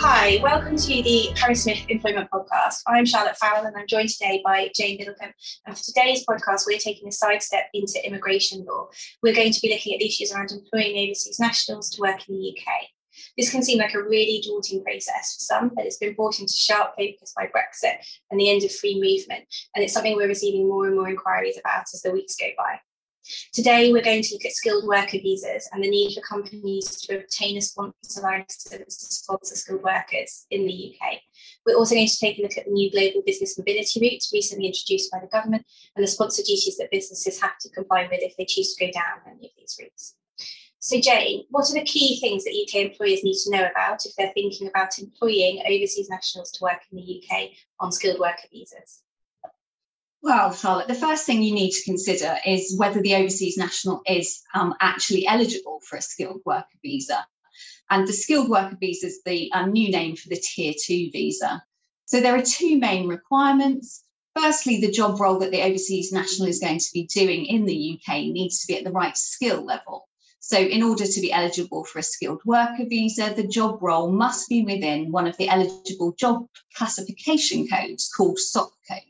Hi, welcome to the Paris Smith Employment Podcast. I'm Charlotte Farrell and I'm joined today by Jane Middlecombe. And for today's podcast, we're taking a sidestep into immigration law. We're going to be looking at the issues around employing overseas nationals to work in the UK. This can seem like a really daunting process for some, but it's been brought into sharp focus by Brexit and the end of free movement. And it's something we're receiving more and more inquiries about as the weeks go by. Today, we're going to look at skilled worker visas and the need for companies to obtain a sponsor license to sponsor skilled workers in the UK. We're also going to take a look at the new global business mobility routes recently introduced by the government and the sponsor duties that businesses have to comply with if they choose to go down any of these routes. So, Jane, what are the key things that UK employers need to know about if they're thinking about employing overseas nationals to work in the UK on skilled worker visas? Well, Charlotte, the first thing you need to consider is whether the overseas national is um, actually eligible for a skilled worker visa. And the skilled worker visa is the new name for the tier two visa. So there are two main requirements. Firstly, the job role that the overseas national is going to be doing in the UK needs to be at the right skill level. So, in order to be eligible for a skilled worker visa, the job role must be within one of the eligible job classification codes called SOC codes.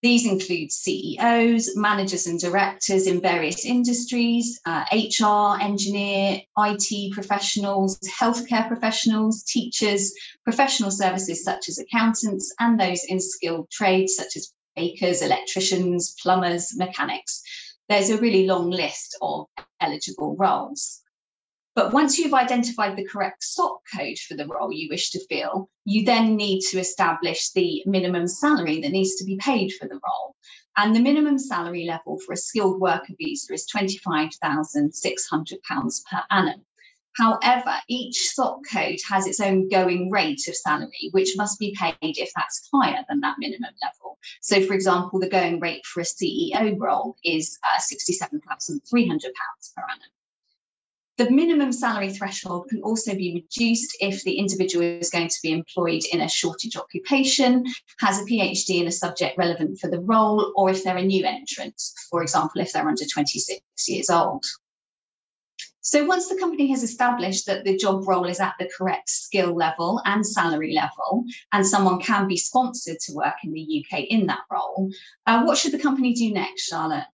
These include CEOs, managers and directors in various industries, uh, HR, engineer, IT professionals, healthcare professionals, teachers, professional services such as accountants, and those in skilled trades such as bakers, electricians, plumbers, mechanics. There's a really long list of eligible roles. But once you've identified the correct SOC code for the role you wish to fill, you then need to establish the minimum salary that needs to be paid for the role. And the minimum salary level for a skilled worker visa is £25,600 per annum. However, each SOC code has its own going rate of salary, which must be paid if that's higher than that minimum level. So, for example, the going rate for a CEO role is uh, £67,300 per annum. The minimum salary threshold can also be reduced if the individual is going to be employed in a shortage occupation, has a PhD in a subject relevant for the role, or if they're a new entrant, for example, if they're under 26 years old. So once the company has established that the job role is at the correct skill level and salary level, and someone can be sponsored to work in the UK in that role, uh, what should the company do next, Charlotte?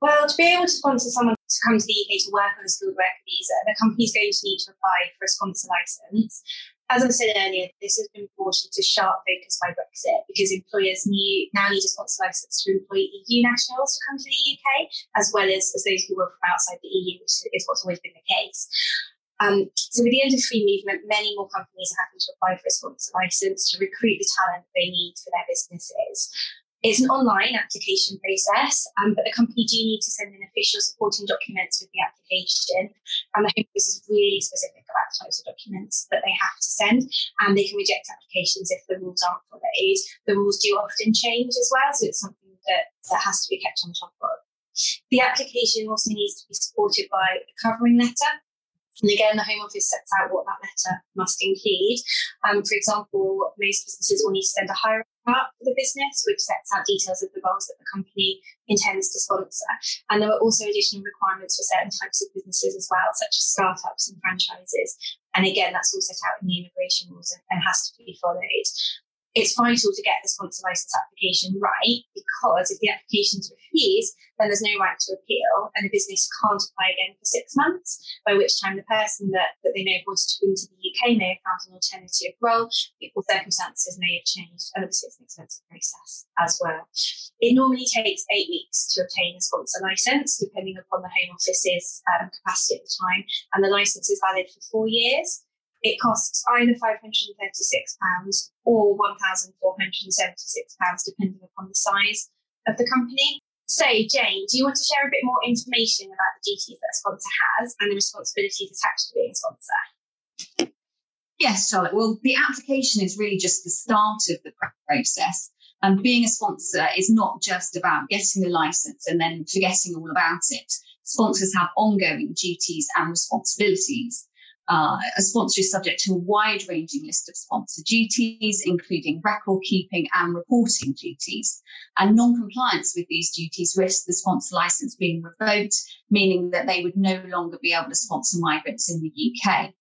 Well, to be able to sponsor someone to come to the UK to work on a skilled worker visa, the company is going to need to apply for a sponsor license. As I said earlier, this has been brought into sharp focus by Brexit because employers need, now need a sponsor license to employ EU nationals to come to the UK, as well as, as those who work from outside the EU, which is what's always been the case. Um, so, with the end of free movement, many more companies are having to apply for a sponsor license to recruit the talent they need for their businesses. It's an online application process, um, but the company do need to send in official supporting documents with the application. And the Home Office is really specific about the types of documents that they have to send, and they can reject applications if the rules aren't followed. The rules do often change as well, so it's something that, that has to be kept on top of. The application also needs to be supported by a covering letter, and again, the Home Office sets out what that letter must include. Um, for example, most businesses will need to send a hiring chart for the business, which sets out details of the roles that the company intends to sponsor. And there are also additional requirements for certain types of businesses as well, such as startups and franchises. And again, that's all set out in the immigration rules and has to be followed it's vital to get the sponsor license application right because if the application is refused, then there's no right to appeal and the business can't apply again for six months, by which time the person that, that they may have wanted to bring to the UK may have found an alternative role, or circumstances may have changed, and obviously it's an expensive process as well. It normally takes eight weeks to obtain a sponsor license, depending upon the Home Office's um, capacity at the time, and the license is valid for four years it costs either £536 or £1,476, depending upon the size of the company. So, Jane, do you want to share a bit more information about the duties that a sponsor has and the responsibilities attached to being a sponsor? Yes, Charlotte. Well, the application is really just the start of the process. And being a sponsor is not just about getting the license and then forgetting all about it. Sponsors have ongoing duties and responsibilities. Uh, a sponsor is subject to a wide ranging list of sponsor duties, including record keeping and reporting duties. And non compliance with these duties risks the sponsor license being revoked, meaning that they would no longer be able to sponsor migrants in the UK.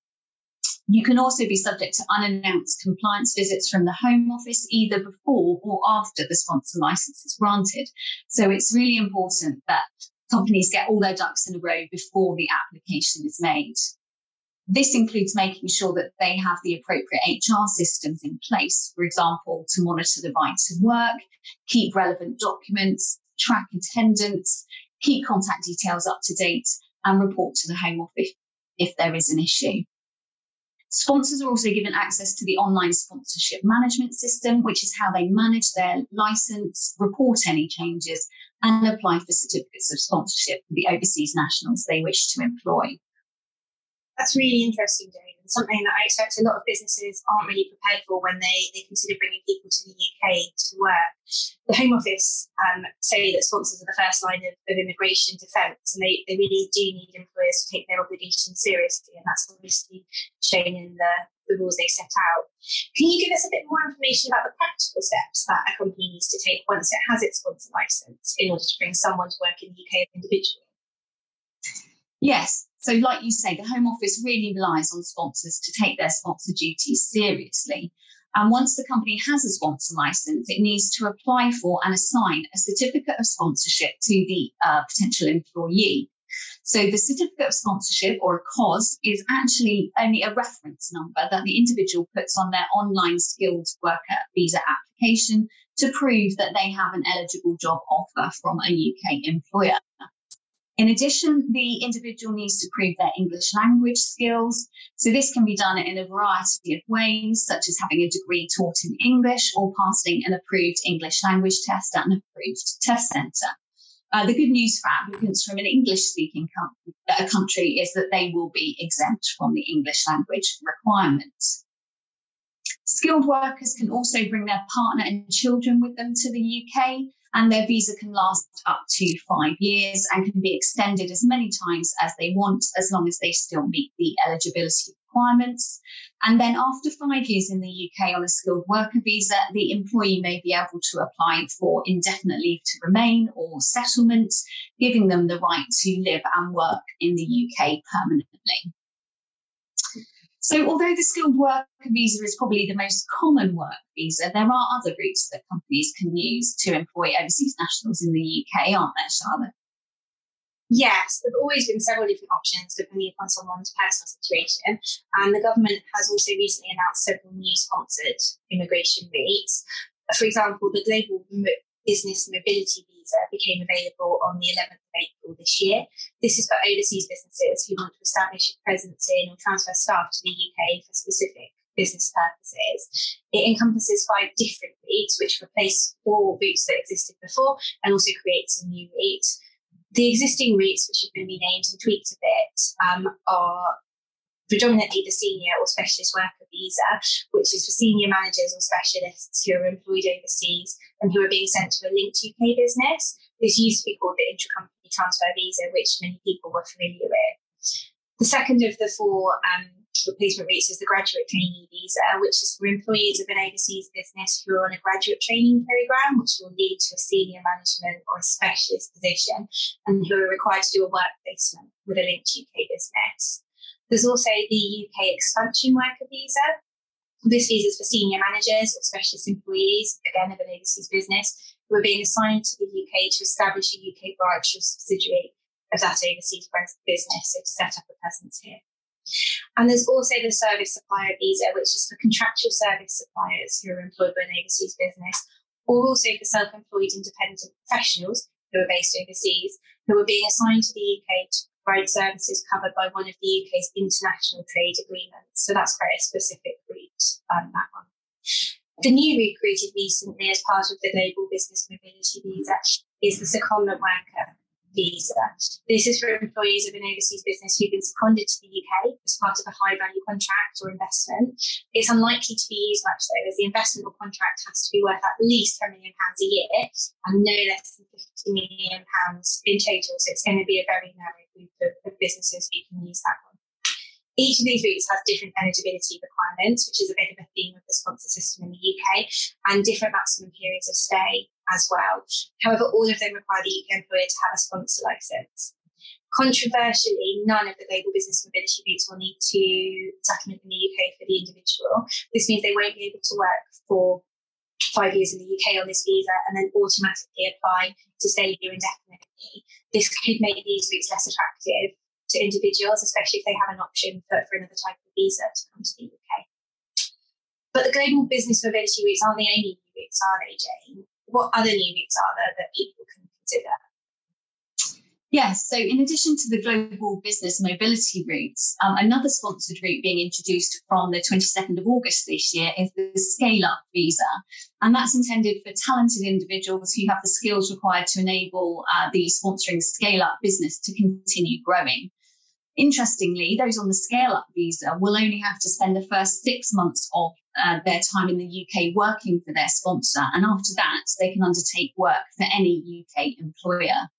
You can also be subject to unannounced compliance visits from the Home Office either before or after the sponsor license is granted. So it's really important that companies get all their ducks in a row before the application is made. This includes making sure that they have the appropriate HR systems in place, for example, to monitor the right to work, keep relevant documents, track attendance, keep contact details up to date, and report to the Home Office if there is an issue. Sponsors are also given access to the online sponsorship management system, which is how they manage their license, report any changes, and apply for certificates of sponsorship for the overseas nationals they wish to employ. That's really interesting, Jane and something that I expect a lot of businesses aren't really prepared for when they, they consider bringing people to the UK to work. The Home Office um, say that sponsors are the first line of, of immigration defence, and they, they really do need employers to take their obligations seriously, and that's obviously shown in the, the rules they set out. Can you give us a bit more information about the practical steps that a company needs to take once it has its sponsor licence in order to bring someone to work in the UK individually? Yes. So, like you say, the Home Office really relies on sponsors to take their sponsor duties seriously. And once the company has a sponsor license, it needs to apply for and assign a certificate of sponsorship to the uh, potential employee. So the certificate of sponsorship or a COS is actually only a reference number that the individual puts on their online skilled worker visa application to prove that they have an eligible job offer from a UK employer. In addition, the individual needs to prove their English language skills. So this can be done in a variety of ways, such as having a degree taught in English or passing an approved English language test at an approved test centre. Uh, the good news for applicants from an English speaking com- uh, country is that they will be exempt from the English language requirements. Skilled workers can also bring their partner and children with them to the UK and their visa can last up to five years and can be extended as many times as they want, as long as they still meet the eligibility requirements. And then after five years in the UK on a skilled worker visa, the employee may be able to apply for indefinite leave to remain or settlement, giving them the right to live and work in the UK permanently. So, although the skilled worker visa is probably the most common work visa, there are other routes that companies can use to employ overseas nationals in the UK, aren't there, Charlotte? Yes, there have always been several different options depending upon someone's personal situation. And the government has also recently announced several new sponsored immigration routes. For example, the Global Business Mobility Visa became available on the 11th of April this year. This is for overseas businesses who want to establish a presence in or transfer staff to the UK for specific business purposes. It encompasses five different routes, which replace four routes that existed before and also creates a new route. The existing routes, which have been renamed and tweaked a bit, um, are predominantly the senior or specialist worker visa, which is for senior managers or specialists who are employed overseas and who are being sent to a linked UK business. This used to be called the intracompany transfer visa, which many people were familiar with. The second of the four um, replacement routes is the graduate trainee visa, which is for employees of an overseas business who are on a graduate training program, which will lead to a senior management or a specialist position, and who are required to do a work placement with a linked UK business. There's also the UK expansion worker visa. This visa is for senior managers or specialist employees, again of an overseas business, who are being assigned to the UK to establish a UK branch or subsidiary of that overseas business, so to set up a presence here. And there's also the service supplier visa, which is for contractual service suppliers who are employed by an overseas business, or also for self employed independent professionals who are based overseas, who are being assigned to the UK to provide services covered by one of the UK's international trade agreements. So that's quite a specific route, um, that one. The new route created recently as part of the Global Business Mobility Visa is the secondment worker visa. This is for employees of an overseas business who've been seconded to the UK as part of a high value contract or investment. It's unlikely to be used much though, as the investment or contract has to be worth at least £10 million a year and no less than £50 million in total. So it's going to be a very narrow group of, businesses who can use that one. Each of these routes has different eligibility requirements, which is a bit of a theme of the sponsor system in the UK, and different maximum periods of stay as well. However, all of them require the UK employer to have a sponsor license. Controversially, none of the global business mobility routes will need to settlement in the UK for the individual. This means they won't be able to work for five years in the UK on this visa and then automatically apply to stay here indefinitely. This could make these routes less attractive to individuals, especially if they have an option for, for another type of visa to come to the UK. But the global business mobility routes aren't the only new routes, are they, Jane? What other new routes are there that people can consider? Yes, so in addition to the global business mobility routes, um, another sponsored route being introduced from the 22nd of August this year is the Scale Up Visa. And that's intended for talented individuals who have the skills required to enable uh, the sponsoring scale up business to continue growing. Interestingly, those on the Scale Up Visa will only have to spend the first six months of uh, their time in the UK working for their sponsor. And after that, they can undertake work for any UK employer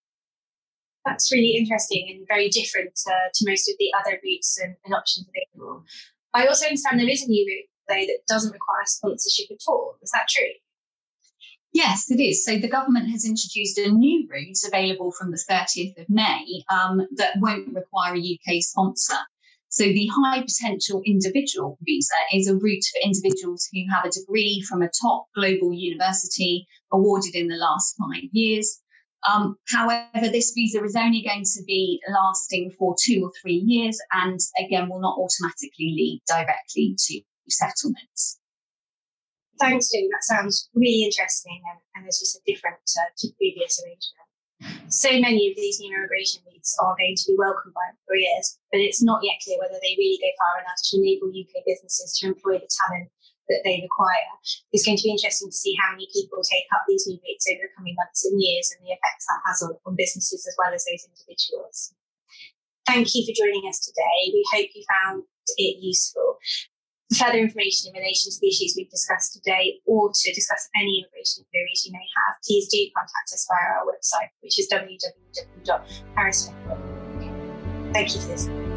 that's really interesting and very different uh, to most of the other routes and, and, options available. I also understand there is a new route though that doesn't require sponsorship at all. Is that true? Yes, it is. So the government has introduced a new route available from the 30th of May um, that won't require a UK sponsor. So the high potential individual visa is a route for individuals who have a degree from a top global university awarded in the last five years um, however, this visa is only going to be lasting for two or three years and again will not automatically lead directly to settlements. Thanks, Jane. That sounds really interesting and, and as you said, different uh, to previous arrangement. So many of these new immigration routes are going to be welcomed by employers, but it's not yet clear whether they really go far enough to enable UK businesses to employ the talent that they require. It's going to be interesting to see how many people take up these new rates over the coming months and years and the effects that has on, on businesses as well as those individuals. Thank you for joining us today. We hope you found it useful. For further information in relation to the issues we've discussed today or to discuss any immigration queries you may have, please do contact us via our website, which is www.paris.com. Thank you for listening.